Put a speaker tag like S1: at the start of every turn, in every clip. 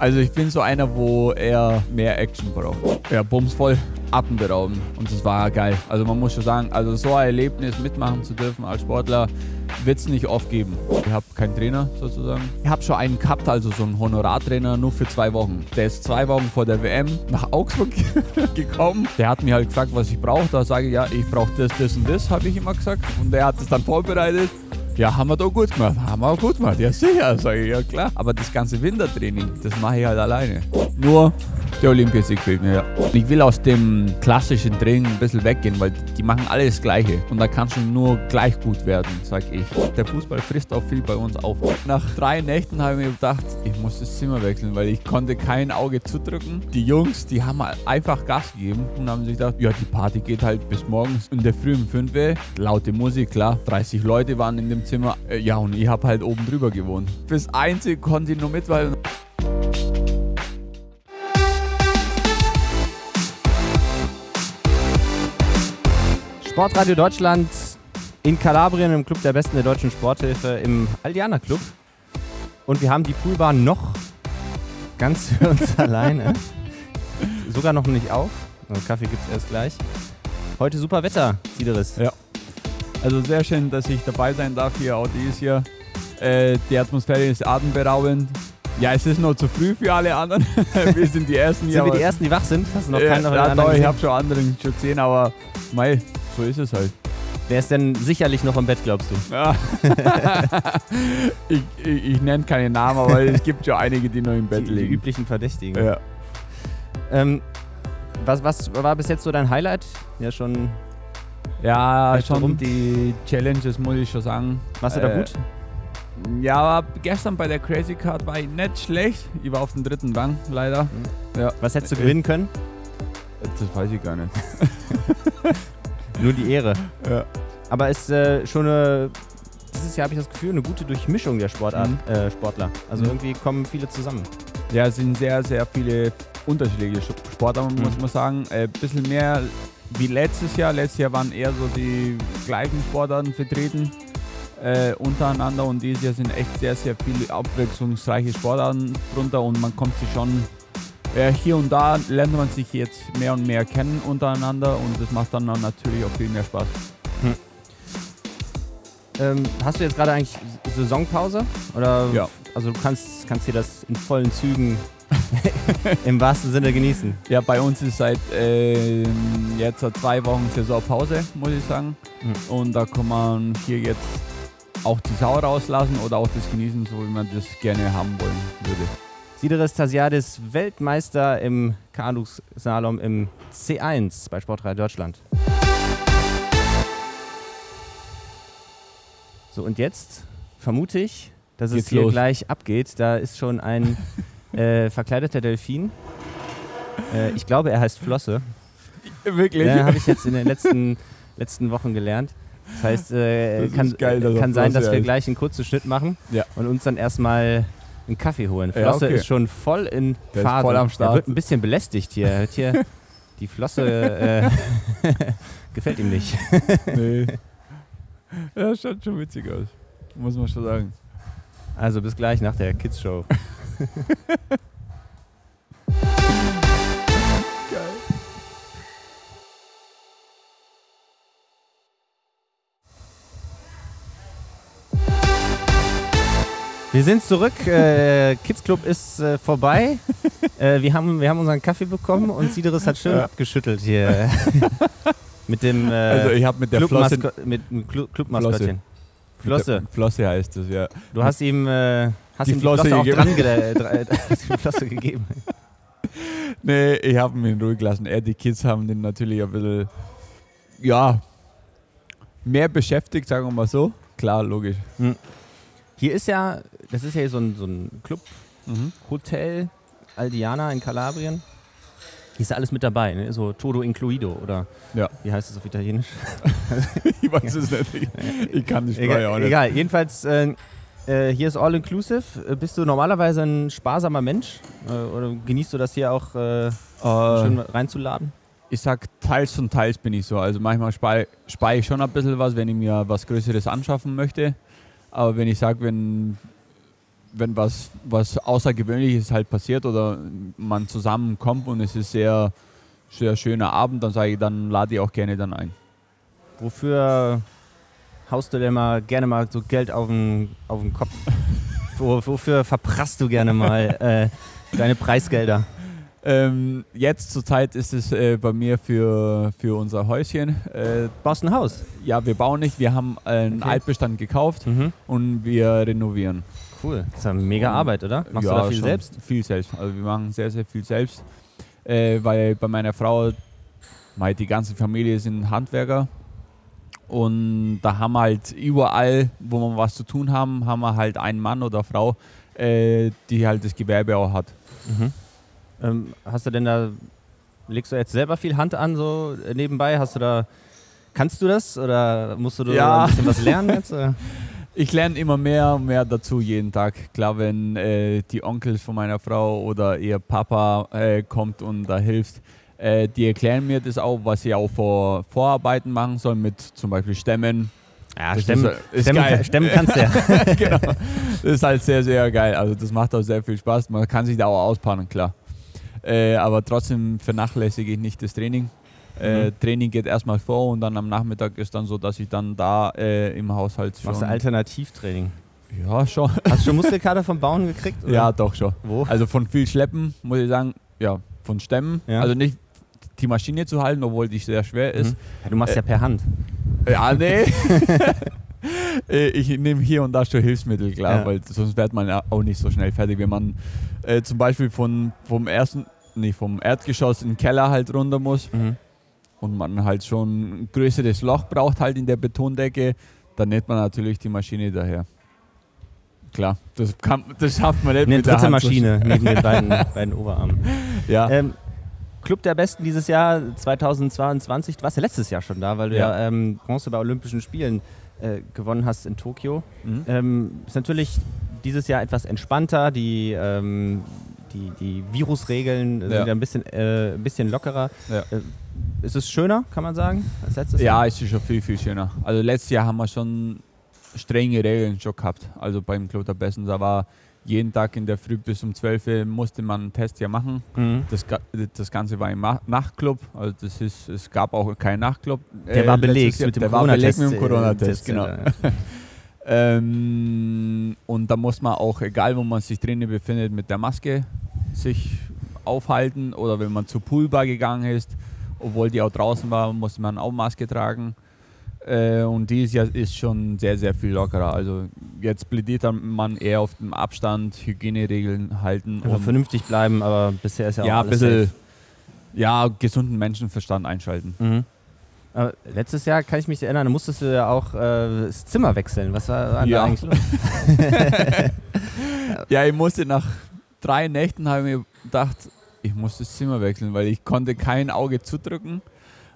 S1: Also ich bin so einer, wo er mehr Action braucht. Ja, bumsvoll, atemberaubend. Und das war geil. Also man muss schon sagen, also so ein Erlebnis mitmachen zu dürfen als Sportler, wird es nicht oft geben. Ich habe keinen Trainer sozusagen. Ich habe schon einen gehabt, also so einen Honorartrainer, nur für zwei Wochen. Der ist zwei Wochen vor der WM nach Augsburg gekommen. Der hat mir halt gefragt, was ich brauche. Da sage ich, ja, ich brauche das, das und das, habe ich immer gesagt. Und der hat es dann vorbereitet. Ja, haben wir doch gut gemacht. Haben wir auch gut gemacht. Ja, sicher, sage ich, ja klar. Aber das ganze Wintertraining, das mache ich halt alleine. Nur der Olympiasieg fehlt mir, ja. Ich will aus dem klassischen Training ein bisschen weggehen, weil die machen alles Gleiche. Und da kannst du nur gleich gut werden, sag ich. Der Fußball frisst auch viel bei uns auf. Nach drei Nächten habe ich mir gedacht, ich muss das Zimmer wechseln, weil ich konnte kein Auge zudrücken. Die Jungs, die haben einfach Gas gegeben und haben sich gedacht, ja, die Party geht halt bis morgens in der Früh um 5 Uhr. Laute Musik, klar. 30 Leute waren in dem Zimmer. Äh, ja, und ich habe halt oben drüber gewohnt. Bis einzig konnte ich nur mit,
S2: Sportradio Deutschland in Kalabrien im Club der Besten der deutschen Sporthilfe im Aldiana Club. Und wir haben die Poolbahn noch ganz für uns alleine. Sogar noch nicht auf. Kaffee gibt es erst gleich. Heute super Wetter, Sideris.
S1: Ja. Also sehr schön, dass ich dabei sein darf hier auch dieses Jahr. Äh, die Atmosphäre ist atemberaubend. Ja, es ist noch zu früh für alle anderen. wir sind die Ersten
S2: hier. Sind wir die Ersten, die wach sind?
S1: Hast du noch keinen ja, noch doch, ich habe schon anderen schon gesehen, aber mei, so ist es halt.
S2: Wer ist denn sicherlich noch im Bett, glaubst du? Ja.
S1: ich, ich, ich nenne keine Namen, aber es gibt schon einige, die noch im Bett
S2: die,
S1: liegen.
S2: Die üblichen Verdächtigen. Ja. Ähm, was, was war bis jetzt so dein Highlight? Ja, schon.
S1: Ja, schon rum. die Challenges, muss ich schon sagen.
S2: Warst du äh, da gut?
S1: Ja, aber gestern bei der Crazy Card war ich nicht schlecht. Ich war auf dem dritten Rang, leider. Mhm.
S2: Ja. Was hättest du gewinnen können?
S1: Das weiß ich gar nicht.
S2: Nur die Ehre. Ja. Aber es ist äh, schon eine, dieses Jahr habe ich das Gefühl, eine gute Durchmischung der Sportart, mhm. äh, Sportler. Also mhm. irgendwie kommen viele zusammen.
S1: Ja, es sind sehr, sehr viele unterschiedliche Sportler, muss mhm. man sagen. Ein äh, bisschen mehr wie letztes Jahr. Letztes Jahr waren eher so die gleichen Sportarten vertreten äh, untereinander und dieses Jahr sind echt sehr, sehr viele abwechslungsreiche Sportarten drunter und man kommt sich schon äh, hier und da lernt man sich jetzt mehr und mehr kennen untereinander und das macht dann natürlich auch viel mehr Spaß. Hm.
S2: Ähm, hast du jetzt gerade eigentlich Saisonpause? Oder
S1: ja.
S2: Also du kannst, kannst dir das in vollen Zügen im wahrsten Sinne genießen.
S1: Ja, bei uns ist seit äh, jetzt seit zwei Wochen Saisonpause, muss ich sagen. Hm. Und da kann man hier jetzt auch die Sau rauslassen oder auch das genießen, so wie man das gerne haben wollen würde.
S2: Sideris Tasiadis, Weltmeister im Kanu-Slalom im C1 bei Sportreihe Deutschland. So, und jetzt vermute ich, dass Geht's es hier los. gleich abgeht. Da ist schon ein äh, verkleideter Delfin. Äh, ich glaube, er heißt Flosse.
S1: Wirklich?
S2: Ja, habe ich jetzt in den letzten, letzten Wochen gelernt. Das heißt, äh, das kann, geil, kann sein, dass wir gleich einen kurzen Schnitt machen
S1: ja.
S2: und uns dann erstmal einen Kaffee holen. Flosse ja, okay. ist schon voll in Der Phase.
S1: voll am Start.
S2: Er wird ein bisschen belästigt hier. Hört hier die Flosse äh, gefällt ihm nicht.
S1: nee. Ja, schaut schon witzig aus. Muss man schon sagen.
S2: Also bis gleich nach der Kids Wir sind zurück. Äh, Kids Club ist äh, vorbei. äh, wir, haben, wir haben unseren Kaffee bekommen und Sideris hat schön ja. abgeschüttelt hier. mit dem
S1: äh, Also ich mit der Flosse
S2: mit dem Clubmaskottchen.
S1: Flosse. Flosse heißt es, ja.
S2: Du hast ihm, äh, hast die, ihm
S1: Flosse,
S2: die
S1: Flosse
S2: auch dran ge die Flosse gegeben.
S1: Nee, ich habe ihn in Ruhe gelassen. Er, die Kids haben den natürlich ein bisschen, ja, mehr beschäftigt, sagen wir mal so. Klar, logisch. Hm.
S2: Hier ist ja, das ist ja so ein, so ein Club, mhm. Hotel Aldiana in Kalabrien. Hier ist ja alles mit dabei, ne? so todo incluido oder
S1: ja.
S2: wie heißt das auf Italienisch?
S1: ich weiß es nicht. Ich, ich kann die
S2: Sprache
S1: auch nicht.
S2: Egal, jedenfalls äh, äh, hier ist all inclusive. Äh, bist du normalerweise ein sparsamer Mensch äh, oder genießt du das hier auch äh, äh, schön reinzuladen?
S1: Ich sag teils und teils bin ich so. Also manchmal spare spar ich schon ein bisschen was, wenn ich mir was Größeres anschaffen möchte. Aber wenn ich sage, wenn wenn was, was Außergewöhnliches halt passiert oder man zusammenkommt und es ist sehr, sehr schöner Abend, dann sage ich, dann lade ich auch gerne dann ein.
S2: Wofür haust du denn mal gerne mal so Geld auf den, auf den Kopf? Wo, wofür verprasst du gerne mal äh, deine Preisgelder?
S1: Ähm, jetzt zurzeit ist es äh, bei mir für, für unser Häuschen. Äh,
S2: Baust ein Haus?
S1: ja, wir bauen nicht, wir haben einen
S2: Okay.
S1: Altbestand gekauft
S2: Mhm.
S1: und wir renovieren.
S2: Cool. Das ist ja mega Arbeit, oder? Machst
S1: ja,
S2: du da viel selbst?
S1: Viel selbst. Also wir machen sehr, sehr viel selbst. Äh, weil bei meiner Frau, mei, die ganze Familie sind Handwerker. Und da haben wir halt überall, wo wir was zu tun haben, haben wir halt einen Mann oder Frau, äh, die halt das Gewerbe auch hat.
S2: Mhm. Ähm, hast du denn da, legst du jetzt selber viel Hand an, so äh, nebenbei? Hast du da, kannst du das oder musst du da
S1: Ja.
S2: ein bisschen was lernen jetzt?
S1: Ich lerne immer mehr und mehr dazu jeden Tag. Klar, wenn äh, die Onkels von meiner Frau oder ihr Papa äh, kommt und da hilft, äh, die erklären mir das auch, was sie auch vor Vorarbeiten machen sollen, mit zum Beispiel Stämmen.
S2: Ja,
S1: Das
S2: stemmen,
S1: ist, ist
S2: stemmen kannst du ja.
S1: genau. Das ist halt sehr, sehr geil. Also das macht auch sehr viel Spaß. Man kann sich da auch auspannen, klar. Äh, aber trotzdem vernachlässige ich nicht das Training. Äh,
S2: Mhm.
S1: Training geht erstmal vor und dann am Nachmittag ist dann so, dass ich dann da äh, im Haushalt schon...
S2: Machst du Alternativtraining?
S1: Ja, schon.
S2: Hast du schon Muskelkater vom Bauen gekriegt? Oder?
S1: Ja, doch schon.
S2: Wo?
S1: Also von viel Schleppen, muss ich sagen, ja, von Stämmen.
S2: Ja.
S1: Also nicht die Maschine zu halten, obwohl die sehr schwer ist.
S2: Mhm. Ja, du machst ja per Hand.
S1: Ja, nee. Äh, ich nehme hier und da schon Hilfsmittel, klar,
S2: Ja.
S1: weil sonst wird man ja auch nicht so schnell fertig. Wenn man äh, zum Beispiel von, vom ersten, nee, vom Erdgeschoss in den Keller halt runter muss
S2: Mhm.
S1: Und man halt schon ein größeres Loch braucht halt in der Betondecke, dann nimmt man natürlich die Maschine daher. Klar, das, kann, das schafft man nicht
S2: Eine
S1: mit der
S2: dritte
S1: Hand so
S2: Maschine neben den beiden, beiden Oberarmen.
S1: Ja.
S2: Ähm, Club der Besten dieses Jahr 2022. Du warst ja letztes Jahr schon da, weil du ja,
S1: Ja.
S2: ähm, Bronze bei Olympischen Spielen äh, gewonnen hast in Tokio.
S1: Mhm.
S2: Ähm, ist natürlich dieses Jahr etwas entspannter. Die, ähm, die, die Virusregeln sind
S1: Ja.
S2: ja ein bisschen, äh, ein bisschen lockerer.
S1: Ja.
S2: Äh, ist es schöner, kann man sagen, als letztes
S1: Ja,
S2: Jahr?
S1: es ist schon viel, viel schöner. Also letztes Jahr haben wir schon strenge Regeln schon gehabt. Also beim Club der Besten, da war jeden Tag in der Früh bis um 12 Uhr musste man einen Test ja machen.
S2: Mhm.
S1: Das, das Ganze war im Nachtclub, also das ist, es gab auch keinen Nachtclub.
S2: Der
S1: äh,
S2: war belegt
S1: Jahr.
S2: mit dem
S1: Der war belegt
S2: Corona-Test.
S1: mit dem
S2: äh,
S1: genau.
S2: äh,
S1: Ähm, und da muss man auch, egal wo man sich drinnen befindet, mit der Maske sich aufhalten oder wenn man zur Poolbar gegangen ist, obwohl die auch draußen war, musste man auch Maske tragen. Äh, und dieses Jahr ist schon sehr, sehr viel lockerer. Also jetzt plädiert man eher auf den Abstand, Hygieneregeln halten
S2: Einfach
S1: und
S2: vernünftig bleiben, aber bisher ist ja auch
S1: ja, ein
S2: alles
S1: bisschen
S2: safe.
S1: ja, gesunden Menschenverstand einschalten.
S2: Mhm. Aber letztes Jahr kann ich mich erinnern, musstest du ja auch äh, das Zimmer wechseln. Was war, war
S1: Ja.
S2: da eigentlich los?
S1: Ja, ich musste nach drei Nächten habe ich mir gedacht, ich muss das Zimmer wechseln, weil ich konnte kein Auge zudrücken.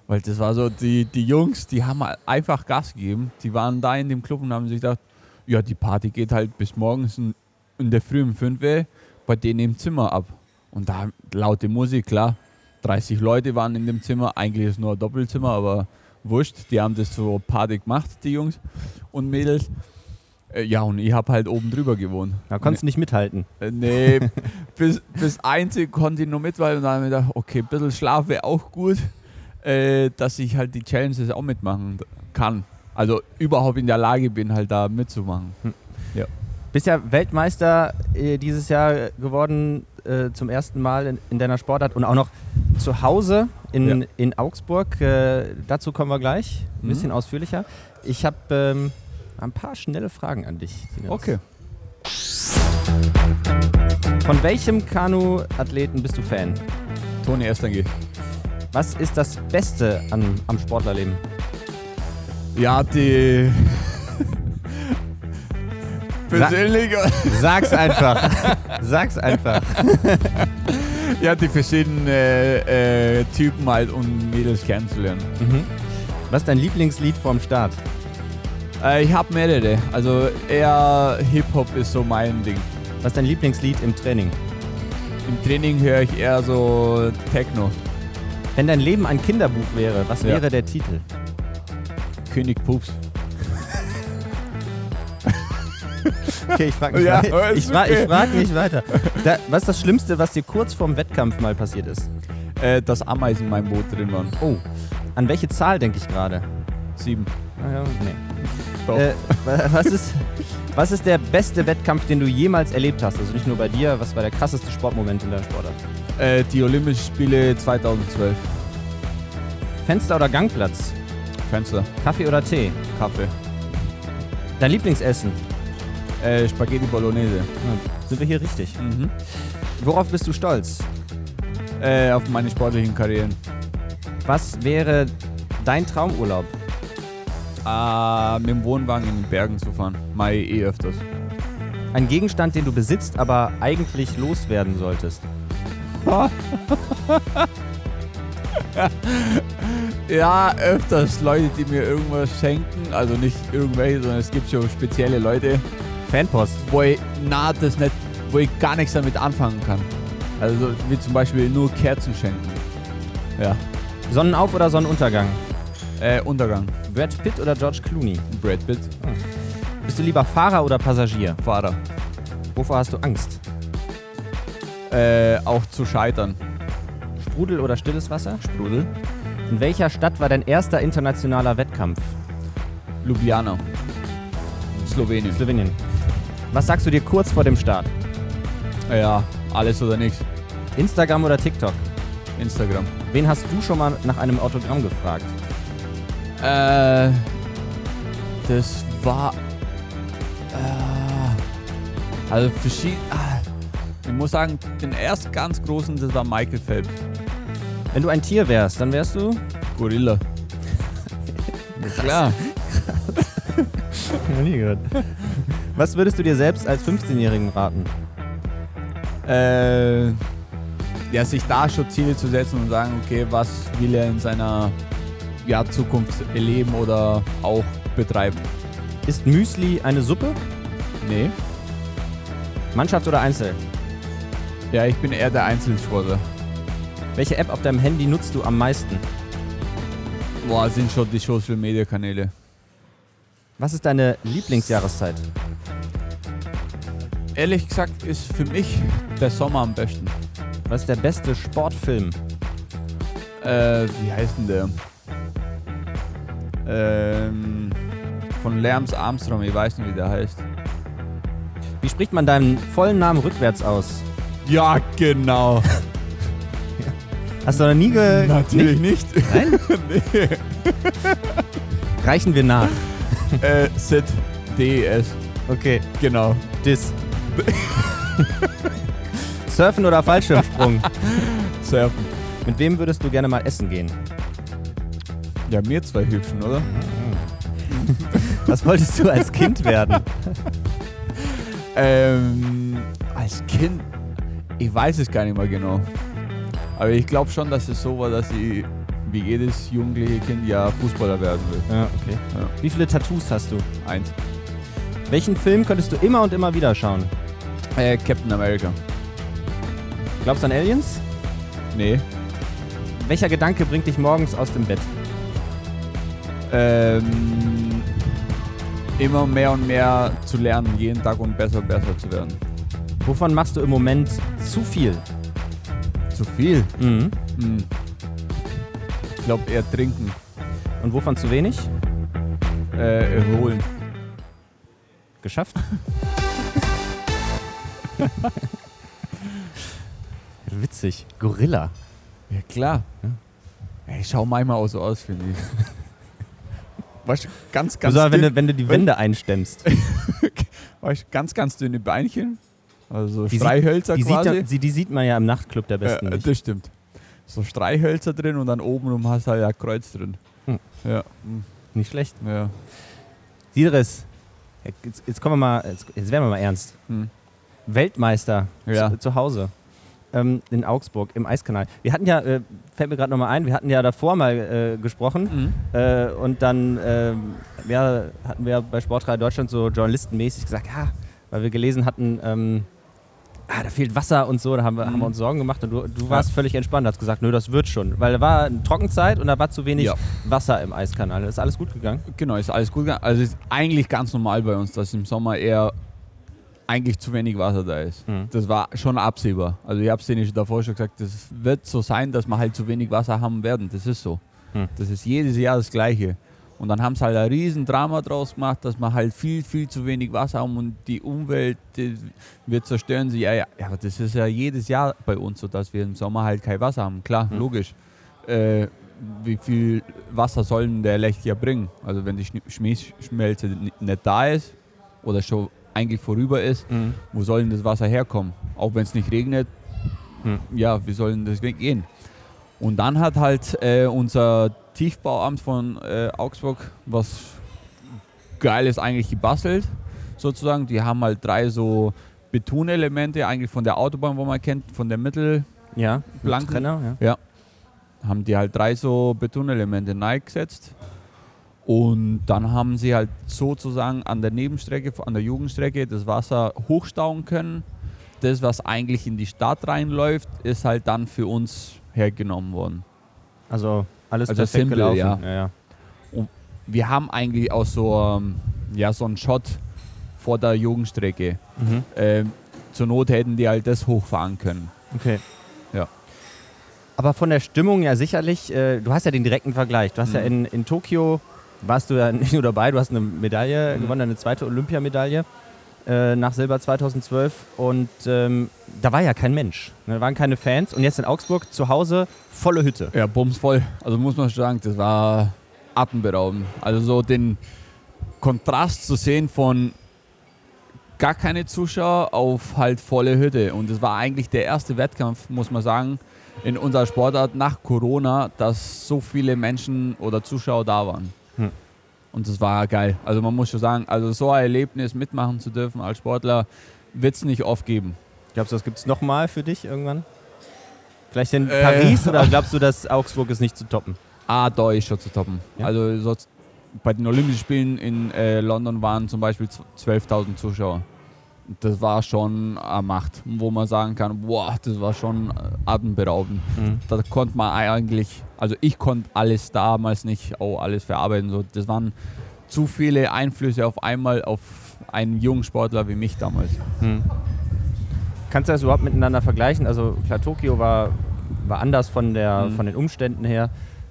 S1: Weil das war so, die, die Jungs, die haben einfach Gas gegeben. Die waren da in dem Club und haben sich gedacht, ja, die Party geht halt bis morgens in, in der Früh um 5 Uhr bei denen im Zimmer ab. Und da laute Musik, klar. 30 Leute waren in dem Zimmer. Eigentlich ist es nur ein Doppelzimmer, aber wurscht. Die haben das so Party gemacht, die Jungs und Mädels. Äh, Ja, und ich habe halt oben drüber gewohnt.
S2: Da konntest du nicht mithalten.
S1: Äh, Nee, bis, bis einzig konnte ich nur mitweilen und dann habe ich gedacht, okay, ein bisschen Schlaf wäre auch gut, äh, dass ich halt die Challenges auch mitmachen kann. Also überhaupt in der Lage bin, halt da mitzumachen.
S2: Bist ja Weltmeister äh, dieses Jahr geworden, äh, zum ersten Mal in, in deiner Sportart und auch noch zu Hause in,
S1: Ja.
S2: in Augsburg. Äh, dazu kommen wir gleich, ein
S1: Mhm.
S2: bisschen ausführlicher. Ich habe ähm, ein paar schnelle Fragen an dich. Sinas.
S1: Okay.
S2: Von welchem Kanu-Athleten bist du Fan?
S1: Toni Estange.
S2: Was ist das Beste an, am Sportlerleben?
S1: Ja, die. Persönlich.
S2: Sag's einfach. Sag's einfach.
S1: ja, die verschiedenen äh, äh, Typen halt, um Mädels kennenzulernen.
S2: Mhm. Was ist dein Lieblingslied vorm Start?
S1: Äh, ich habe mehrere. Also eher Hip-Hop ist so mein Ding.
S2: Was ist dein Lieblingslied im Training?
S1: Im Training höre ich eher so Techno.
S2: Wenn dein Leben ein Kinderbuch wäre, was
S1: Ja.
S2: wäre der Titel?
S1: König Pups.
S2: Okay, ich frage nicht,
S1: Ja,
S2: weiter. ich
S1: okay.
S2: ich frag nicht weiter. Da, was ist das Schlimmste, was dir kurz vorm Wettkampf mal passiert ist?
S1: Äh, dass Ameisen in meinem Boot drin waren.
S2: Oh, an welche Zahl denke ich gerade?
S1: Sieben.
S2: Ah, ja, nee.
S1: Doch.
S2: Äh, wa- was, ist, was ist der beste Wettkampf, den du jemals erlebt hast? Also nicht nur bei dir, was war der krasseste Sportmoment in deinem Sportart?
S1: Äh, die Olympischen Spiele 2012.
S2: Fenster oder Gangplatz?
S1: Fenster.
S2: Kaffee oder Tee?
S1: Kaffee.
S2: Dein Lieblingsessen?
S1: Äh, Spaghetti Bolognese.
S2: Ja, sind wir hier richtig?
S1: Mhm.
S2: Worauf bist du stolz?
S1: Äh, auf meine sportlichen Karrieren.
S2: Was wäre dein Traumurlaub?
S1: Äh, mit dem Wohnwagen in den Bergen zu fahren. Mai eh öfters.
S2: Ein Gegenstand, den du besitzt, aber eigentlich loswerden solltest.
S1: Ja, öfters Leute, die mir irgendwas schenken. Also nicht irgendwelche, sondern es gibt schon spezielle Leute,
S2: Fanpost.
S1: wo ich na, das nicht, wo ich gar nichts damit anfangen kann. Also wie zum Beispiel nur Kerzen schenken. Ja.
S2: Sonnenauf- oder Sonnenuntergang?
S1: Äh, Untergang.
S2: Brad Pitt oder George Clooney?
S1: Brad Pitt.
S2: Bist du lieber Fahrer oder Passagier?
S1: Fahrer.
S2: Wovor hast du Angst?
S1: Äh, auch zu scheitern.
S2: Sprudel oder stilles Wasser?
S1: Sprudel.
S2: In welcher Stadt war dein erster internationaler Wettkampf?
S1: Ljubljana. Slowenien.
S2: Slowenien. Was sagst du dir kurz vor dem Start?
S1: Ja, alles oder nichts.
S2: Instagram oder TikTok?
S1: Instagram.
S2: Wen hast du schon mal nach einem Autogramm gefragt?
S1: Äh, das war. Äh, also verschieden. Ah, ich muss sagen, den ersten ganz großen, das war Michael Phelps.
S2: Wenn du ein Tier wärst, dann wärst du?
S1: Gorilla. Klar.
S2: Noch nie gehört. Was würdest du dir selbst als 15-Jährigen raten?
S1: Äh, ja, sich da schon Ziele zu setzen und sagen, okay, was will er in seiner ja, Zukunft erleben oder auch betreiben.
S2: Ist Müsli eine Suppe?
S1: Nee.
S2: Mannschaft oder Einzel?
S1: Ja, ich bin eher der Einzelsportler.
S2: Welche App auf deinem Handy nutzt du am meisten?
S1: Boah, sind schon die Social Media Kanäle.
S2: Was ist deine Lieblingsjahreszeit?
S1: Ehrlich gesagt ist für mich der Sommer am besten.
S2: Was ist der beste Sportfilm?
S1: Äh, wie heißt denn der? Ähm, von Lance Armstrong, ich weiß nicht, wie der heißt.
S2: Wie spricht man deinen vollen Namen rückwärts aus?
S1: Ja, genau.
S2: Hast du noch nie ge...
S1: Natürlich nicht.
S2: Nein?
S1: nee.
S2: Reichen wir nach.
S1: äh, Sid, D-E-S.
S2: Okay.
S1: Genau.
S2: Dis. Surfen oder Fallschirmsprung?
S1: Surfen.
S2: Mit wem würdest du gerne mal essen gehen?
S1: Ja, mir zwei Hübschen, oder?
S2: Was wolltest du als Kind werden?
S1: Ähm, als Kind, ich weiß es gar nicht mehr genau. Aber ich glaube schon, dass es so war, dass ich wie jedes jugendliche Kind ja Fußballer werden will.
S2: Ja, okay.
S1: Ja.
S2: Wie viele Tattoos hast du?
S1: Eins.
S2: Welchen Film könntest du immer und immer wieder schauen?
S1: Äh, Captain America.
S2: Glaubst du an Aliens?
S1: Nee.
S2: Welcher Gedanke bringt dich morgens aus dem Bett?
S1: Ähm, immer mehr und mehr zu lernen, jeden Tag und besser und besser zu werden.
S2: Wovon machst du im Moment zu viel?
S1: Zu viel?
S2: Mhm.
S1: Hm. Ich glaube eher trinken,
S2: Und wovon zu wenig?
S1: äh, erholen.
S2: Geschafft? Witzig. Gorilla.
S1: Ja, klar. Ja, Ich schau manchmal auch so aus, finde ich. Weißt du, ganz, ganz,
S2: Besonders wenn du, wenn du die Wände einstemmst.
S1: weißt, du, ganz, ganz dünne Beinchen. Also
S2: Die sieht-
S1: Streichhölzer
S2: Die sieht,
S1: quasi.
S2: ja- die, sieht man ja im Nachtclub der Besten
S1: ja, das stimmt. So Streichhölzer drin und dann oben rum hast du halt ja Kreuz drin.
S2: Hm.
S1: Ja, hm,
S2: Nicht schlecht.
S1: ja.
S2: Sidres, jetzt, jetzt kommen wir mal, jetzt, jetzt werden wir mal ernst.
S1: Hm.
S2: Weltmeister
S1: Ja.
S2: zu, zu Hause ähm, in Augsburg im Eiskanal. Wir hatten ja, äh, fällt mir gerade nochmal ein, wir hatten ja davor mal äh, gesprochen
S1: Mhm.
S2: äh, und dann ähm, ja, hatten wir bei Sportradio Deutschland so journalistenmäßig gesagt, ja, weil wir gelesen hatten, ähm, ah, da fehlt Wasser und so, da haben wir,
S1: Mhm.
S2: haben wir uns Sorgen gemacht und du, du warst völlig entspannt, hast gesagt, nö, das wird schon, weil da war eine Trockenzeit und da war zu wenig
S1: Ja.
S2: Wasser im Eiskanal. Ist alles gut gegangen?
S1: Genau, ist alles gut gegangen. Also ist eigentlich ganz normal bei uns, dass im Sommer eher eigentlich zu wenig Wasser da ist.
S2: Mhm.
S1: Das war schon absehbar. Also ich habe es denen schon davor schon gesagt, das wird so sein, dass wir halt zu wenig Wasser haben werden. Das ist so.
S2: Mhm.
S1: Das ist jedes Jahr das Gleiche. Und dann haben sie halt ein riesen Drama draus gemacht, dass wir halt viel, viel zu wenig Wasser haben und die Umwelt, die, wir zerstören sie. Ja, ja, ja, das ist ja jedes Jahr bei uns so, dass wir im Sommer halt kein Wasser haben. Klar,
S2: Mhm.
S1: logisch. Äh, wie viel Wasser soll denn der Lech ja bringen? Also wenn die Schne- Schneeschmelze ni- nicht da ist oder schon eigentlich vorüber ist,
S2: Mhm.
S1: wo soll denn das Wasser herkommen? Auch wenn es nicht regnet,
S2: Hm.
S1: ja, wie soll denn das gehen? Und dann hat halt äh, unser Tiefbauamt von äh, Augsburg was Geiles eigentlich gebastelt, sozusagen. Die haben halt drei so Betonelemente, eigentlich von der Autobahn, wo man kennt, von der Mittel,
S2: Ja, Trenner, ja.
S1: haben die halt drei so Betonelemente gesetzt. Und dann haben sie halt sozusagen an der Nebenstrecke, an der Jugendstrecke, das Wasser hochstauen können. Das, was eigentlich in die Stadt reinläuft, ist halt dann für uns hergenommen worden.
S2: Also alles
S1: Also
S2: perfekt
S1: simpel,
S2: gelaufen.
S1: ja.
S2: ja, ja.
S1: Wir haben eigentlich auch so, ähm, ja, so einen Shot vor der Jugendstrecke.
S2: Mhm.
S1: Ähm, zur Not hätten die halt das hochfahren können.
S2: Okay.
S1: Ja.
S2: Aber von der Stimmung ja sicherlich, äh, du hast ja den direkten Vergleich. Du hast ja in,
S1: Mhm.
S2: in Tokio, warst du ja nicht nur dabei, du hast eine Medaille
S1: Mhm.
S2: gewonnen, eine zweite Olympiamedaille äh, nach Silber 2012 und ähm, da war ja kein Mensch. Ne, Da waren keine Fans und jetzt in Augsburg zu Hause volle Hütte.
S1: Ja, bumsvoll. Also muss man schon sagen, das war atemberaubend. Also so den Kontrast zu sehen von gar keine Zuschauer auf halt volle Hütte. Und das war eigentlich der erste Wettkampf, muss man sagen, in unserer Sportart nach Corona, dass so viele Menschen oder Zuschauer da waren. Und das war geil. Also man muss schon sagen, also so ein Erlebnis mitmachen zu dürfen als Sportler, wird es nicht oft geben.
S2: Glaubst du, das gibt es nochmal für dich irgendwann? Vielleicht in
S1: Äh.
S2: Paris oder glaubst du, dass Augsburg ist nicht zu toppen?
S1: Ah, da ist schon zu toppen.
S2: Ja?
S1: Also bei den Olympischen Spielen in äh, London waren zum Beispiel z- 12.000 Zuschauer. Das war schon eine Macht, wo man sagen kann, boah, das war schon äh, atemberaubend.
S2: Mhm.
S1: Da konnte man eigentlich, also ich konnte alles damals nicht auch alles verarbeiten. So, das waren zu viele Einflüsse auf einmal auf einen jungen Sportler wie mich damals.
S2: Hm. Kannst du das überhaupt miteinander vergleichen? Also klar, Tokio war, war anders von, der,
S1: Mhm.
S2: von den Umständen her.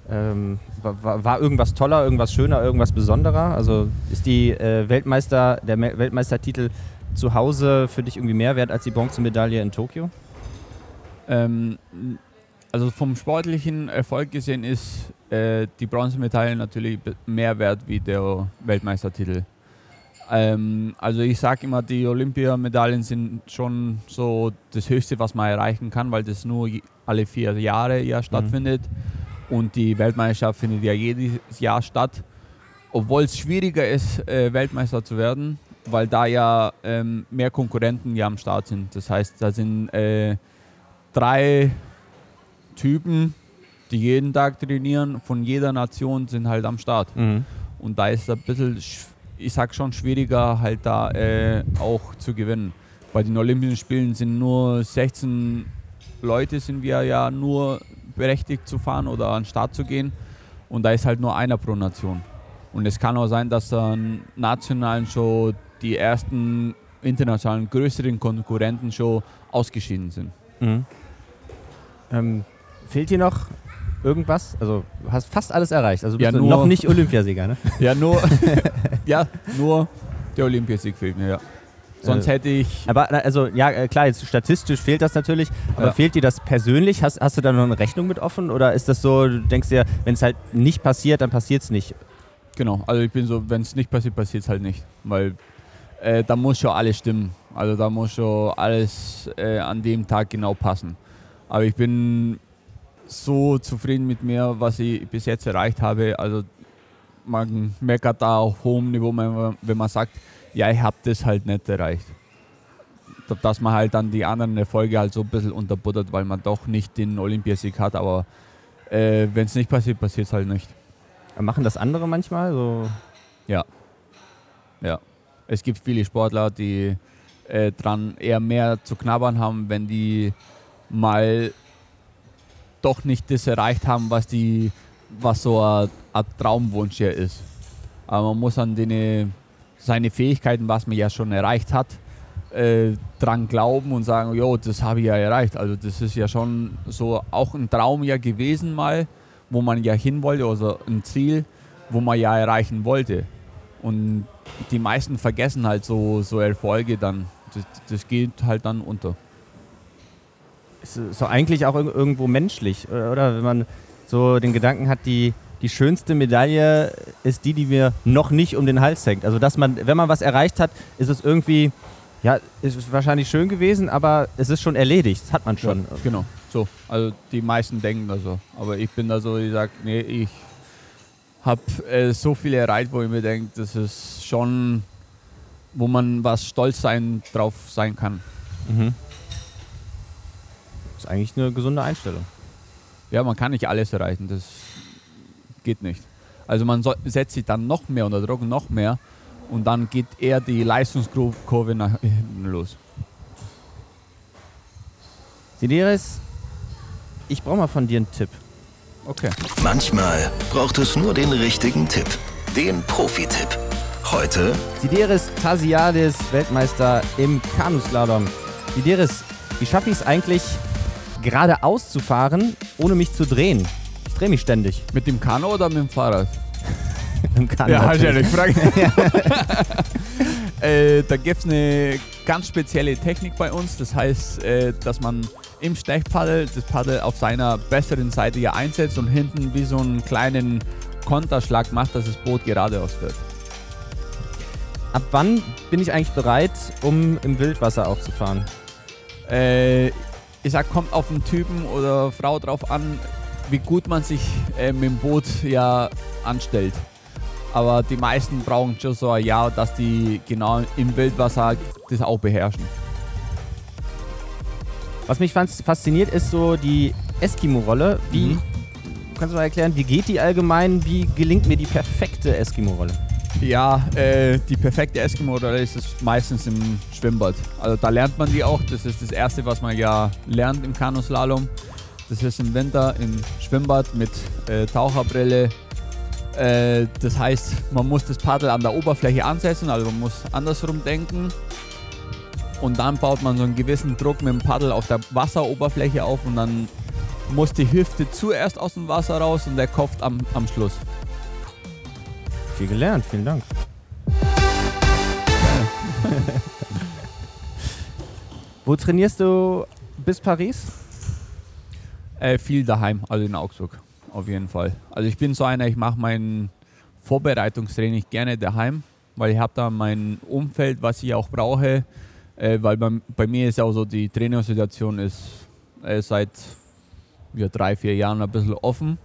S2: Ähm, war- war, war irgendwas toller, irgendwas schöner, irgendwas besonderer? Also ist die äh, Weltmeister, der Me Weltmeistertitel zu Hause für dich irgendwie mehr wert als die Bronzemedaille in Tokio?
S1: Ähm, also vom sportlichen Erfolg gesehen ist äh, die Bronzemedaille natürlich mehr wert wie der Weltmeistertitel. Ähm, also ich sage immer, die Olympiamedaillen sind schon so das Höchste, was man erreichen kann, weil das nur alle vier Jahre ja stattfindet. Und die Weltmeisterschaft findet ja jedes Jahr statt. Obwohl es schwieriger ist, äh, Weltmeister zu werden, weil da ja ähm, mehr Konkurrenten ja am Start sind. Das heißt, da sind äh, drei Typen, die jeden Tag trainieren, von jeder Nation sind halt am Start.
S2: Mhm.
S1: Und da ist es ein bisschen, sch- ich sag schon, schwieriger halt da äh, auch zu gewinnen. Bei den Olympischen Spielen sind nur 16 Leute, sind wir ja nur berechtigt zu fahren oder an den Start zu gehen. Und da ist halt nur einer pro Nation. Und es kann auch sein, dass dann nationalen schon die ersten internationalen größeren Konkurrenten schon ausgeschieden sind.
S2: Mhm. Ähm, fehlt dir noch irgendwas? Also du hast fast alles erreicht. Also
S1: Ja,
S2: bist du
S1: nur-
S2: noch nicht Olympiasieger, ne?
S1: Ja, nur, ja, nur der Olympiasieg fehlt mir, ja. Sonst
S2: Äh,
S1: hätte ich.
S2: Aber also, ja, äh, klar, jetzt statistisch fehlt das natürlich, aber
S1: Ja.
S2: fehlt dir das persönlich? Hast, hast du da noch eine Rechnung mit offen? Oder ist das so, du denkst dir, wenn es halt nicht passiert, dann passiert es nicht?
S1: Genau, also ich bin so, wenn es nicht passiert, passiert es halt nicht. Weil äh, da muss schon alles stimmen. Also da muss schon alles äh, an dem Tag genau passen. Aber ich bin so zufrieden mit mir, was ich bis jetzt erreicht habe. Also man meckert da auf hohem Niveau, wenn man sagt, ja, ich habe das halt nicht erreicht. Da- Dass man halt dann die anderen Erfolge halt so ein bisschen unterbuttert, weil man doch nicht den Olympiasieg hat. Aber äh, wenn es nicht passiert, passiert es halt nicht.
S2: Machen das andere manchmal? So?
S1: Ja. Es gibt viele Sportler, die äh, dran eher mehr zu knabbern haben, wenn die mal doch nicht das erreicht haben, was die, was so ein, Traumwunsch ja ist. Aber man muss an dene, seine Fähigkeiten, was man ja schon erreicht hat, äh, dran glauben und sagen, jo, das habe ich ja erreicht. Also das ist ja schon so auch ein Traum ja gewesen mal, wo man ja hin wollte, also ein Ziel, wo man ja erreichen wollte. Und die meisten vergessen halt so, so Erfolge dann. Das, das geht halt dann unter.
S2: Ist so eigentlich auch irgendwo menschlich, oder? Wenn man so den Gedanken hat, die, die schönste Medaille ist die, die mir noch nicht um den Hals hängt. Also dass man, wenn man was erreicht hat, ist es irgendwie ja, ist wahrscheinlich schön gewesen, aber es ist schon erledigt. Das hat man schon.
S1: Ja, genau, so. Also die meisten denken da so. Aber ich bin da so, ich sage, nee, ich habe äh, so viel erreicht, wo ich mir denke, das ist schon, wo man was stolz sein drauf sein kann. Mhm.
S2: Das ist eigentlich eine gesunde Einstellung.
S1: Ja, man kann nicht alles erreichen, das geht nicht. Also man soll, setzt sich dann noch mehr unter Druck, noch mehr und dann geht eher die Leistungskurve nach hinten los.
S2: Sideris, ich brauche mal von dir einen Tipp.
S3: Okay. Manchmal braucht es nur den richtigen Tipp. Den Profi-Tipp. Heute.
S2: Sideris Tasiadis, Weltmeister im Kanuslalom. Sideris, wie schaffe ich es eigentlich, geradeaus zu fahren, ohne mich zu drehen? Ich drehe mich ständig.
S1: Mit dem Kanu oder mit dem Fahrrad?
S2: Im Kann
S1: ja, hast ja nicht gefragt. äh, da gibt es eine ganz spezielle Technik bei uns. Das heißt, äh, dass man im Stechpaddel das Paddel auf seiner besseren Seite ja einsetzt und hinten wie so einen kleinen Konterschlag macht, dass das Boot geradeaus wird.
S2: Ab wann bin ich eigentlich bereit, um im Wildwasser aufzufahren?
S1: Äh, ich sag, kommt auf den Typen oder Frau drauf an, wie gut man sich äh, mit dem Boot ja anstellt. Aber die meisten brauchen schon so ein Jahr, dass die genau im Wildwasser das auch beherrschen.
S2: Was mich fasziniert, ist so die Eskimo-Rolle. Wie, mhm. kannst du mal erklären, wie geht die allgemein? Wie gelingt mir die perfekte Eskimo-Rolle?
S1: Ja, äh, die perfekte Eskimo-Rolle ist es meistens im Schwimmbad. Also da lernt man die auch. Das ist das Erste, was man ja lernt im Kanuslalom. Das ist im Winter im Schwimmbad mit äh, Taucherbrille, äh, das heißt, man muss das Paddel an der Oberfläche ansetzen, also man muss andersrum denken. Und dann baut man so einen gewissen Druck mit dem Paddel auf der Wasseroberfläche auf und dann muss die Hüfte zuerst aus dem Wasser raus und der Kopf am, am Schluss.
S2: Viel gelernt, vielen Dank. Wo trainierst du bis Paris?
S1: Äh, viel daheim, also in Augsburg auf jeden Fall. Also ich bin so einer, ich mache mein Vorbereitungstraining gerne daheim, weil ich habe da mein Umfeld, was ich auch brauche, äh, weil bei, bei, mir ist auch so, die Trainingssituation ist äh, seit ja, drei, vier Jahren ein bisschen offen.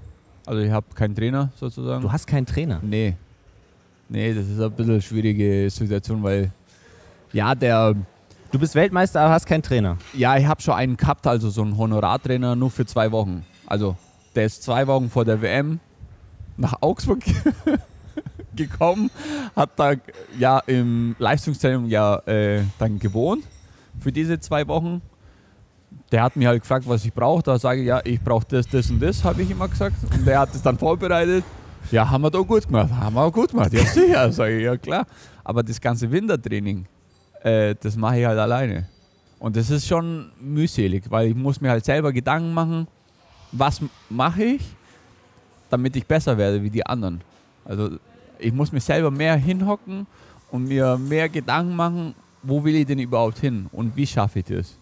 S1: Also ich habe keinen Trainer sozusagen.
S2: Du hast keinen Trainer?
S1: Nee. Nee, das ist ein bisschen eine schwierige Situation, weil ja, der...
S2: Du bist Weltmeister, aber hast keinen Trainer?
S1: Ja, ich habe schon einen gehabt, also so einen Honorartrainer nur für zwei Wochen. Also der ist zwei Wochen vor der WM nach Augsburg gekommen, hat da ja im Leistungszentrum ja äh, dann gewohnt für diese zwei Wochen. Der hat mich halt gefragt, was ich brauche. Da sage ich, ja, ich brauche das, das und das, habe ich immer gesagt. Und der hat es dann vorbereitet. Ja, haben wir doch gut gemacht. Haben wir auch gut gemacht. Ja, sicher, sage ich, ja klar. Aber das ganze Wintertraining, äh, das mache ich halt alleine. Und das ist schon mühselig, weil ich muss mir halt selber Gedanken machen, was mache ich, damit ich besser werde wie die anderen. Also ich muss mich selber mehr hinhocken und mir mehr Gedanken machen, wo will ich denn überhaupt hin und wie schaffe ich das.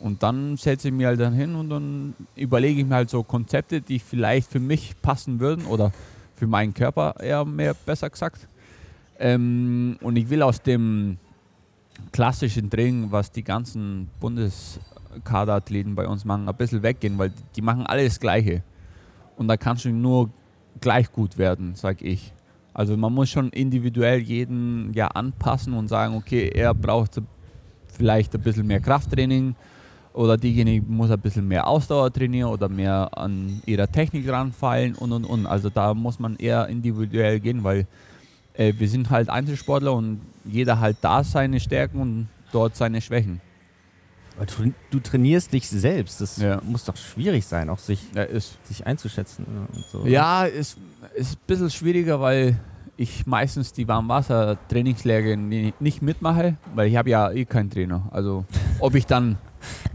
S1: Und dann setze ich mich halt dann hin und dann überlege ich mir halt so Konzepte, die vielleicht für mich passen würden oder für meinen Körper eher mehr besser gesagt. Ähm, und ich will aus dem klassischen Training, was die ganzen Bundes Kaderathleten bei uns machen, ein bisschen weggehen, weil die machen alles Gleiche. Und da kannst du nur gleich gut werden, sag ich. Also man muss schon individuell jeden ja anpassen und sagen, okay, er braucht vielleicht ein bisschen mehr Krafttraining oder diejenige muss ein bisschen mehr Ausdauer trainieren oder mehr an ihrer Technik ranfallen und und und. Also da muss man eher individuell gehen, weil äh, wir sind halt Einzelsportler und jeder halt da seine Stärken und dort seine Schwächen.
S2: Du, du, trainierst dich selbst. Das ja. muss doch schwierig sein, auch sich,
S1: ja,
S2: sich einzuschätzen.
S1: So. Ja, ist, ist ein bisschen schwieriger, weil ich meistens die Warmwasser-Trainingsläger nicht mitmache, weil ich habe ja eh keinen Trainer. Also ob ich dann,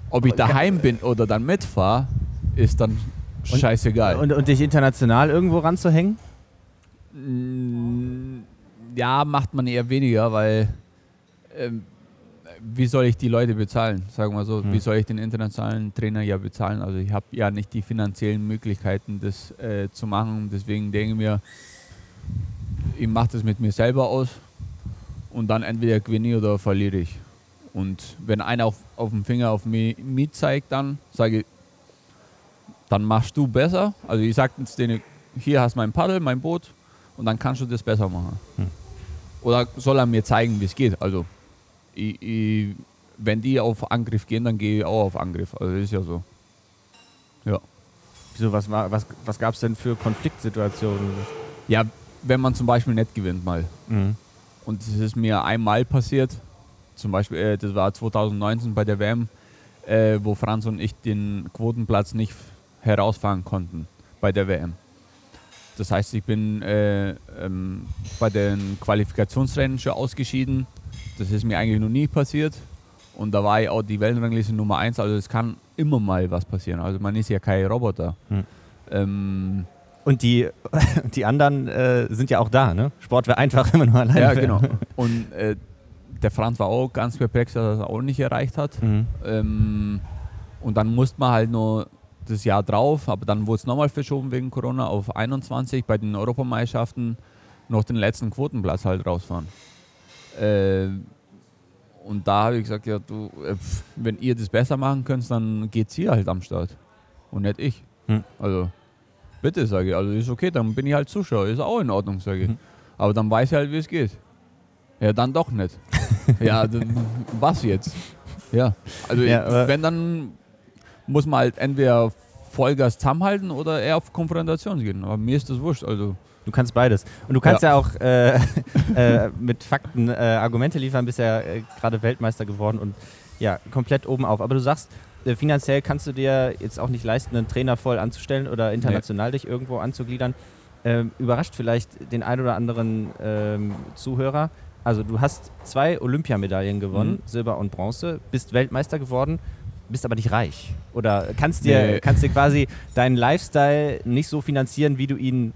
S1: ob ich daheim bin oder dann mitfahre, ist dann
S2: und,
S1: scheißegal.
S2: Und, und dich international irgendwo ranzuhängen?
S1: Mm, ja, macht man eher weniger, weil ähm, wie soll ich die Leute bezahlen? Sagen wir so, hm. wie soll ich den internationalen Trainer ja bezahlen? Also ich habe ja nicht die finanziellen Möglichkeiten, das äh, zu machen. Deswegen denke ich mir, ich mache das mit mir selber aus und dann entweder gewinne ich oder verliere ich. Und wenn einer auf, auf den Finger auf mich, mich zeigt, dann sage ich, dann machst du besser. Also ich sage jetzt denen, hier hast du mein Paddel, mein Boot und dann kannst du das besser machen. Hm. Oder soll er mir zeigen, wie es geht. Also ich, ich, wenn die auf Angriff gehen, dann gehe ich auch auf Angriff. Also ist ja so. Ja.
S2: Wieso, was, was, was gab es denn für Konfliktsituationen?
S1: Ja, wenn man zum Beispiel nicht gewinnt mal. Mhm. Und das ist mir einmal passiert. Zum Beispiel, äh, das war 2019 bei der WM, äh, wo Franz und ich den Quotenplatz nicht herausfahren konnten bei der WM. Das heißt, ich bin äh, ähm, bei den Qualifikationsrennen schon ausgeschieden. Das ist mir eigentlich noch nie passiert. Und da war ich auch die Wellenrangliste Nummer 1. Also es kann immer mal was passieren. Also man ist ja kein Roboter. Hm. Ähm,
S2: und die, die anderen äh, sind ja auch da, ne? Sport wäre einfach, wenn man nur alleine
S1: Ja, wäre. genau. Und äh, der Franz war auch ganz perplex, dass er es auch nicht erreicht hat. Mhm. Ähm, und dann musste man halt nur das Jahr drauf, aber dann wurde es nochmal verschoben wegen Corona auf 21 bei den Europameisterschaften noch den letzten Quotenplatz halt rausfahren. Äh, und da habe ich gesagt, ja, du, äh, wenn ihr das besser machen könnt, dann geht ihr halt am Start und nicht ich. Hm. Also bitte, sage ich. Also ist okay, dann bin ich halt Zuschauer, ist auch in Ordnung, sage ich. Hm. Aber dann weiß ich halt, wie es geht. Ja, dann doch nicht. ja, was jetzt? Ja, also ja, wenn dann muss man halt entweder Vollgas zusammenhalten oder eher auf Konfrontation gehen. Aber mir ist das wurscht. Also.
S2: Du kannst beides. Und du kannst ja, ja auch äh, äh, mit Fakten äh, Argumente liefern, bist ja äh, gerade Weltmeister geworden und ja, komplett oben auf. Aber du sagst, äh, finanziell kannst du dir jetzt auch nicht leisten, einen Trainer voll anzustellen oder international nee. dich irgendwo anzugliedern. Ähm, überrascht vielleicht den ein oder anderen ähm, Zuhörer. Also du hast zwei Olympiamedaillen gewonnen, mhm. Silber und Bronze, bist Weltmeister geworden bist aber nicht reich. Oder kannst dir, nee. kannst dir quasi deinen Lifestyle nicht so finanzieren, wie du ihn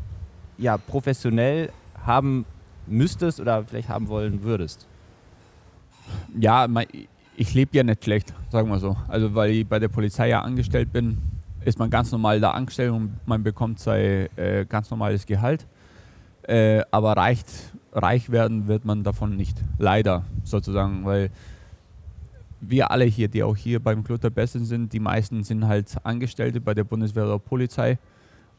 S2: ja professionell haben müsstest oder vielleicht haben wollen würdest.
S1: Ja, ich lebe ja nicht schlecht, sagen wir so. Also weil ich bei der Polizei ja angestellt bin, ist man ganz normal da angestellt und man bekommt sein äh, ganz normales Gehalt. Äh, aber reicht, reich werden wird man davon nicht. Leider sozusagen, weil wir alle hier, die auch hier beim Club der Besten sind, die meisten sind halt Angestellte bei der Bundeswehr oder Polizei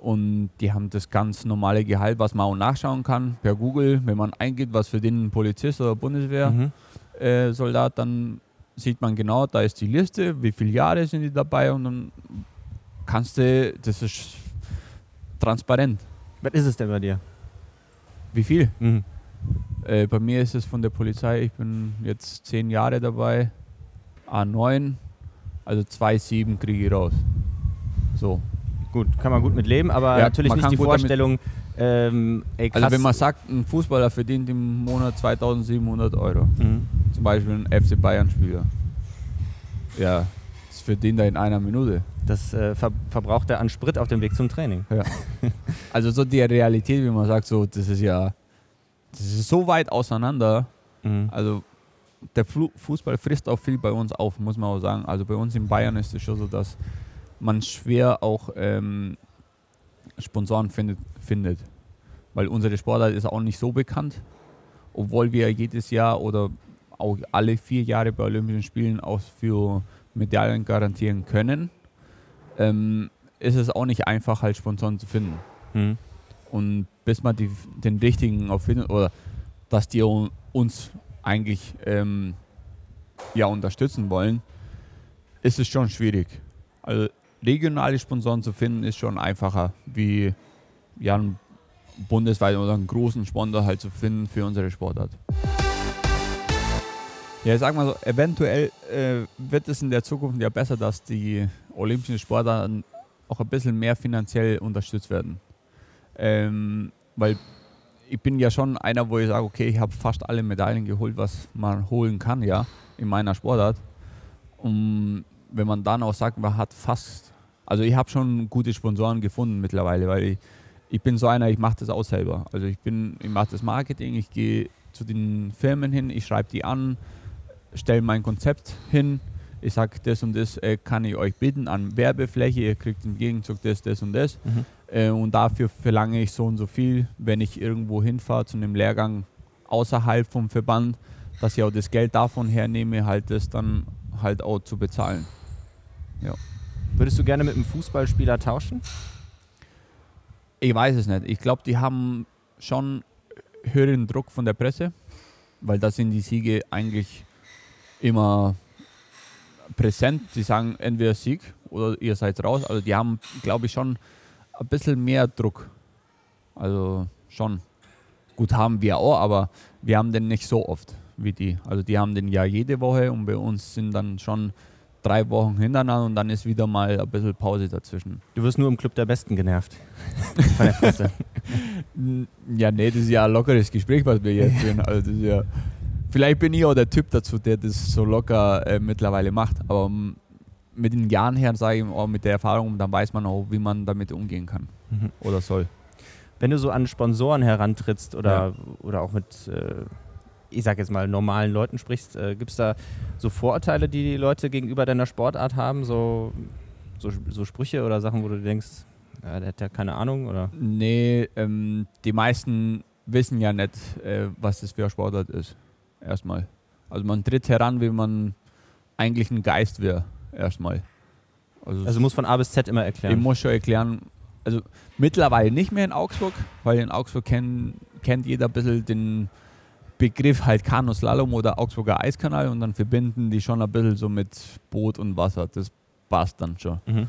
S1: und die haben das ganz normale Gehalt, was man auch nachschauen kann per Google. Wenn man eingibt, was für den Polizist oder Bundeswehrsoldat, mhm. äh, dann sieht man genau, da ist die Liste, wie viele Jahre sind die dabei und dann kannst du, das ist transparent.
S2: Was ist es denn bei dir?
S1: Wie viel? Mhm. Äh, bei mir ist es von der Polizei, ich bin jetzt zehn Jahre dabei, A9, also 2,7 kriege ich raus. So.
S2: Gut, kann man gut mit leben, aber ja, natürlich nicht die Vorstellung,
S1: ähm, ey, Also wenn man sagt, ein Fußballer verdient im Monat 2700 Euro, mhm. zum Beispiel ein FC Bayern-Spieler, ja, das verdient er in einer Minute.
S2: Das äh, ver verbraucht er an Sprit auf dem Weg zum Training.
S1: Ja. also so die Realität, wie man sagt, so, das ist ja, das ist so weit auseinander. Mhm. Also der Fußball frisst auch viel bei uns auf, muss man auch sagen. Also bei uns in Bayern ist es schon so, dass man schwer auch ähm, Sponsoren findet, findet. Weil unsere Sportart ist auch nicht so bekannt, obwohl wir jedes Jahr oder auch alle vier Jahre bei Olympischen Spielen auch für Medaillen garantieren können, ähm, ist es auch nicht einfach, halt Sponsoren zu finden. Mhm. Und bis man die, den richtigen auch findet oder dass die uns eigentlich ähm, ja, unterstützen wollen, ist es schon schwierig. Also regionale Sponsoren zu finden, ist schon einfacher, wie ja, einen bundesweit oder einen großen Sponsor halt zu finden für unsere Sportart. Ja, ich sag mal so, eventuell äh, wird es in der Zukunft ja besser, dass die olympischen Sportarten auch ein bisschen mehr finanziell unterstützt werden. Ähm, weil ich bin ja schon einer, wo ich sage, okay, ich habe fast alle Medaillen geholt, was man holen kann, ja, in meiner Sportart. Und wenn man dann auch sagt, man hat fast, also ich habe schon gute Sponsoren gefunden mittlerweile, weil ich, ich bin so einer, ich mache das auch selber. Also ich bin, ich mache das Marketing, ich gehe zu den Firmen hin, ich schreibe die an, stelle mein Konzept hin, ich sage, das und das äh, kann ich euch bieten an Werbefläche, ihr kriegt im Gegenzug das, das und das.
S2: Mhm.
S1: Äh, und dafür verlange ich so und so viel, wenn ich irgendwo hinfahre zu einem Lehrgang außerhalb vom Verband, dass ich auch das Geld davon hernehme, halt das dann halt auch zu bezahlen.
S2: Würdest du gerne mit einem Fußballspieler tauschen?
S1: Ich weiß es nicht. Ich glaube, die haben schon höheren Druck von der Presse, weil da sind die Siege eigentlich immer präsent. Die sagen entweder Sieg oder ihr seid raus. Also die haben, glaube ich, schon ein bisschen mehr Druck. Also schon. Gut haben wir auch, aber wir haben den nicht so oft wie die. Also die haben den ja jede Woche und bei uns sind dann schon drei Wochen hintereinander und dann ist wieder mal ein bisschen Pause dazwischen.
S2: Du wirst nur im Club der Besten genervt. Von der Presse.
S1: N- Ja, nee, das ist ja ein lockeres Gespräch, was wir jetzt führen. Also ja, vielleicht bin ich auch der Typ dazu, der das so locker äh, mittlerweile macht. Aber mit den Jahren her, sage ich auch mit der Erfahrung, dann weiß man auch, wie man damit umgehen kann
S2: Mhm.
S1: oder soll.
S2: Wenn du so an Sponsoren herantrittst oder, oder auch mit, äh, ich sag jetzt mal, normalen Leuten sprichst, äh, gibt es da so Vorurteile, die die Leute gegenüber deiner Sportart haben? So, so, so Sprüche oder Sachen, wo du denkst, ja, der hat ja keine Ahnung? Oder?
S1: Nee, ähm, die meisten wissen ja nicht, äh, was das für ein Sportart ist. Erstmal. Also man tritt heran, wie man eigentlich ein Geist wäre. Erstmal. Also,
S2: Also muss von A bis Z immer
S1: ich
S2: erklären.
S1: muss schon erklären, also mittlerweile nicht mehr in Augsburg, weil in Augsburg kenn, kennt jeder ein bisschen den Begriff halt Kanuslalom oder Augsburger Eiskanal und dann verbinden die schon ein bisschen so mit Boot und Wasser. Das passt dann schon.
S2: Mhm.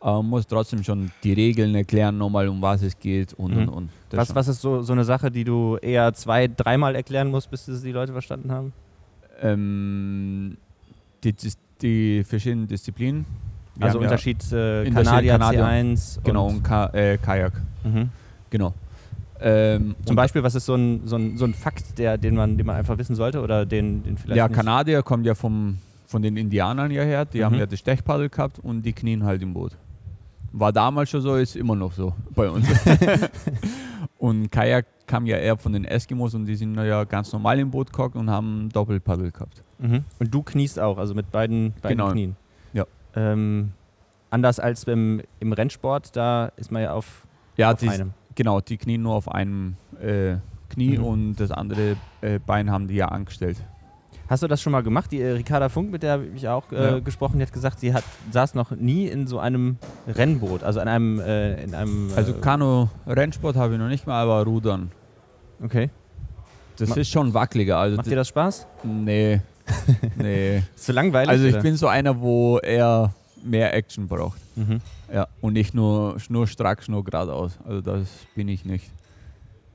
S1: Aber man muss trotzdem schon die Regeln erklären, nochmal um was es geht und
S2: Mhm.
S1: und und. Das
S2: Was,
S1: schon.
S2: was ist so, so eine Sache, die du eher zwei, dreimal erklären musst, bis es die Leute verstanden haben?
S1: ähm, die, Dis- die verschiedenen Disziplinen. Wir
S2: also
S1: ja-
S2: Unterschied äh,
S1: Unterschied
S2: Kanadier,
S1: Kanadier.
S2: C1
S1: Genau,
S2: und,
S1: und Ka äh, Kajak.
S2: mhm.
S1: Genau. Ähm,
S2: Zum Beispiel, was ist so ein, so ein, so ein Fakt, der, den, man, den man einfach wissen sollte oder den, den vielleicht
S1: Ja,
S2: nicht?
S1: Kanadier kommt ja vom, von den Indianern ja her. Die
S2: Mhm.
S1: haben ja das Stechpaddel gehabt und die knien halt im Boot. War damals schon so, ist immer noch so bei uns. und Kajak kam ja eher von den Eskimos und die sind ja ganz normal im Boot gehockt und haben Doppelpaddel gehabt.
S2: Mhm. Und du kniest auch, also mit beiden, beiden
S1: Genau.
S2: Knien.
S1: Ja.
S2: Ähm, anders als beim, im Rennsport, da ist man ja auf,
S1: Ja,
S2: auf
S1: die,
S2: einem.
S1: Genau, die knien nur auf einem äh, Knie
S2: Mhm.
S1: und das andere äh, Bein haben die ja angestellt.
S2: Hast du das schon mal gemacht? Die äh, Ricarda Funk, mit der habe ich auch äh,
S1: Ja.
S2: gesprochen, die hat gesagt, sie hat, saß noch nie in so einem Rennboot, also in einem, äh, in einem
S1: Also
S2: äh,
S1: Kanu-Rennsport habe ich noch nicht mal, aber Rudern.
S2: Okay.
S1: Das
S2: Ma-
S1: ist schon wackeliger. Also
S2: Macht dir das Spaß?
S1: Nee. nee.
S2: Ist zu langweilig?
S1: Also ich
S2: oder?
S1: bin so einer, wo er mehr Action braucht.
S2: Mhm.
S1: Ja. Und nicht nur schnurstracks, nur geradeaus. Also das bin ich nicht.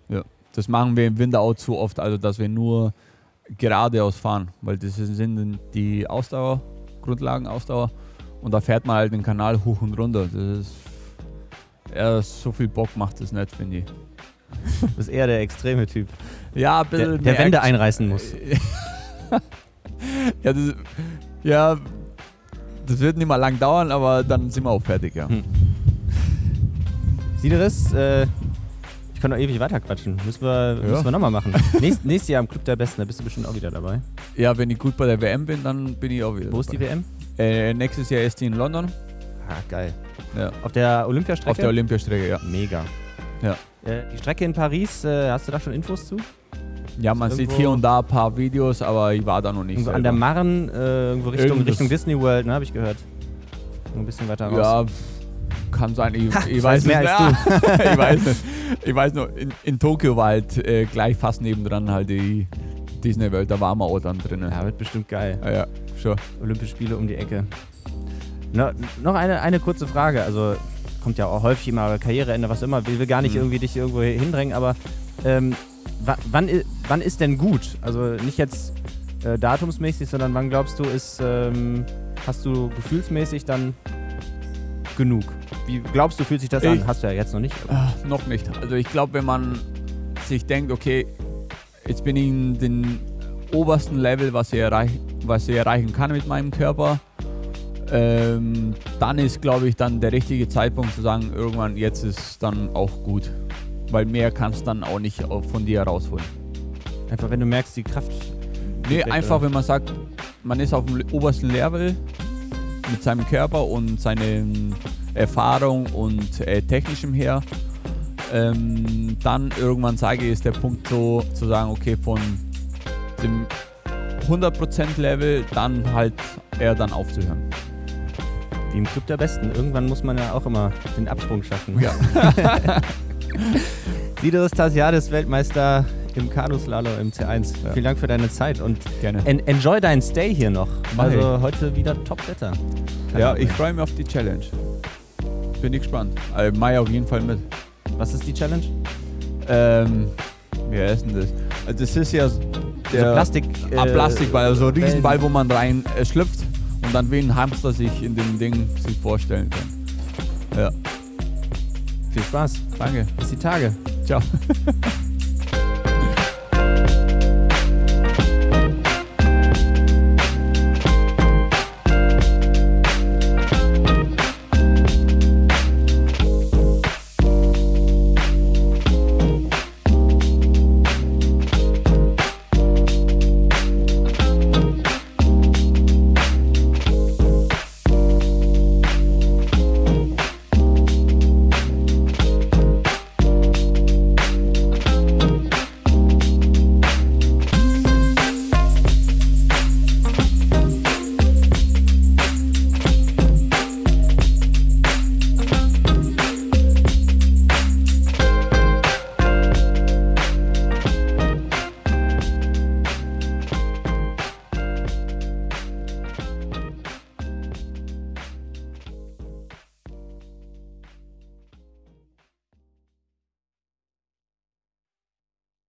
S1: Ja. Das machen wir im Winter auch zu oft, also dass wir nur geradeaus fahren, weil das sind die Ausdauer, Grundlagen Ausdauer. Und da fährt man halt den Kanal hoch und runter. Das ist ja, so viel Bock macht das nicht, finde ich.
S2: Du bist eher der extreme Typ,
S1: Ja, ein
S2: der,
S1: bisschen
S2: der
S1: mehr
S2: Wände einreißen muss.
S1: ja, das, ja, das wird nicht mal lang dauern, aber dann sind wir auch fertig, ja.
S2: Hm. Sideris, äh, ich kann noch ewig weiterquatschen. Müssen wir,
S1: Ja.
S2: müssen wir nochmal machen. Nächst, nächstes Jahr im Club der Besten, da bist du bestimmt auch wieder dabei.
S1: Ja, wenn ich gut bei der WM bin, dann bin ich auch wieder.
S2: Wo ist die
S1: dabei.
S2: WM?
S1: Äh, nächstes Jahr ist die in London.
S2: Ah, geil.
S1: Ja.
S2: Auf der Olympiastrecke?
S1: Auf der Olympiastrecke, ja.
S2: Mega.
S1: Ja.
S2: Äh, die Strecke in Paris, äh, hast du da schon Infos zu?
S1: Ja, man sieht hier und da ein paar Videos, aber ich war da noch nicht.
S2: Irgendwo
S1: selber.
S2: an der Marren, äh, irgendwo Richtung,
S1: Irgendwas-
S2: Richtung Disney World, ne, habe ich gehört. Ein bisschen weiter raus.
S1: Ja, kann sein. Ich,
S2: Ha,
S1: ich
S2: ich
S1: weiß
S2: weiß mehr
S1: nicht.
S2: als
S1: Ja, ich weiß nicht. Ich weiß nur, in, in Tokio war halt äh, gleich fast nebendran halt die Disney Welt. Da waren wir auch dann drinnen.
S2: Ja, wird bestimmt geil.
S1: Ja, ja, schon.
S2: Olympische Spiele um die Ecke. No, noch eine, eine kurze Frage. Also kommt ja auch häufig immer Karriereende, was immer. Ich will gar nicht
S1: Mhm.
S2: irgendwie dich irgendwo hindrängen, aber ähm, wann, wann ist denn gut? Also nicht jetzt äh, datumsmäßig, sondern wann glaubst du, ist ähm, hast du gefühlsmäßig dann genug? Wie glaubst du, fühlt sich das
S1: Ich-
S2: an? Hast du ja jetzt noch nicht.
S1: Ah, noch nicht. Also ich glaube, wenn man sich denkt, okay, jetzt bin ich in den obersten Level, was ich, erreich, was ich erreichen kann mit meinem Körper, ähm, dann ist, glaube ich, dann der richtige Zeitpunkt zu sagen, irgendwann jetzt ist dann auch gut. Weil mehr kannst du dann auch nicht von dir rausholen.
S2: Einfach wenn du merkst, die Kraft.
S1: Nee,
S2: weg,
S1: einfach
S2: oder?
S1: wenn man sagt, man ist auf dem obersten Level mit seinem Körper und seiner Erfahrung und äh, technischem her. Ähm, dann irgendwann sage ich, ist der Punkt so zu sagen, okay, von dem 100% Level dann halt eher dann aufzuhören.
S2: Wie im Club der Besten. Irgendwann muss man ja auch immer den Absprung schaffen.
S1: Ja.
S2: Sido Stasiades, Weltmeister im Kanuslalom im C1.
S1: Ja.
S2: Vielen Dank für deine Zeit und
S1: Gerne.
S2: en enjoy deinen Stay hier noch. Also heute wieder Top-Wetter.
S1: Ja, ich freue mich auf die Challenge. Bin ich gespannt. Äh, Mai auf jeden Fall mit.
S2: Was ist die Challenge?
S1: Ähm, wie heißt denn das? Also das ist ja der
S2: also Plastik.
S1: ah,
S2: äh,
S1: Plastikball, also ein Riesenball, wo man rein äh, schlüpft und dann wie ein Hamster sich in dem Ding sich vorstellen kann. Ja,
S2: Viel Spaß.
S1: danke.
S2: Bis die Tage.
S1: 叫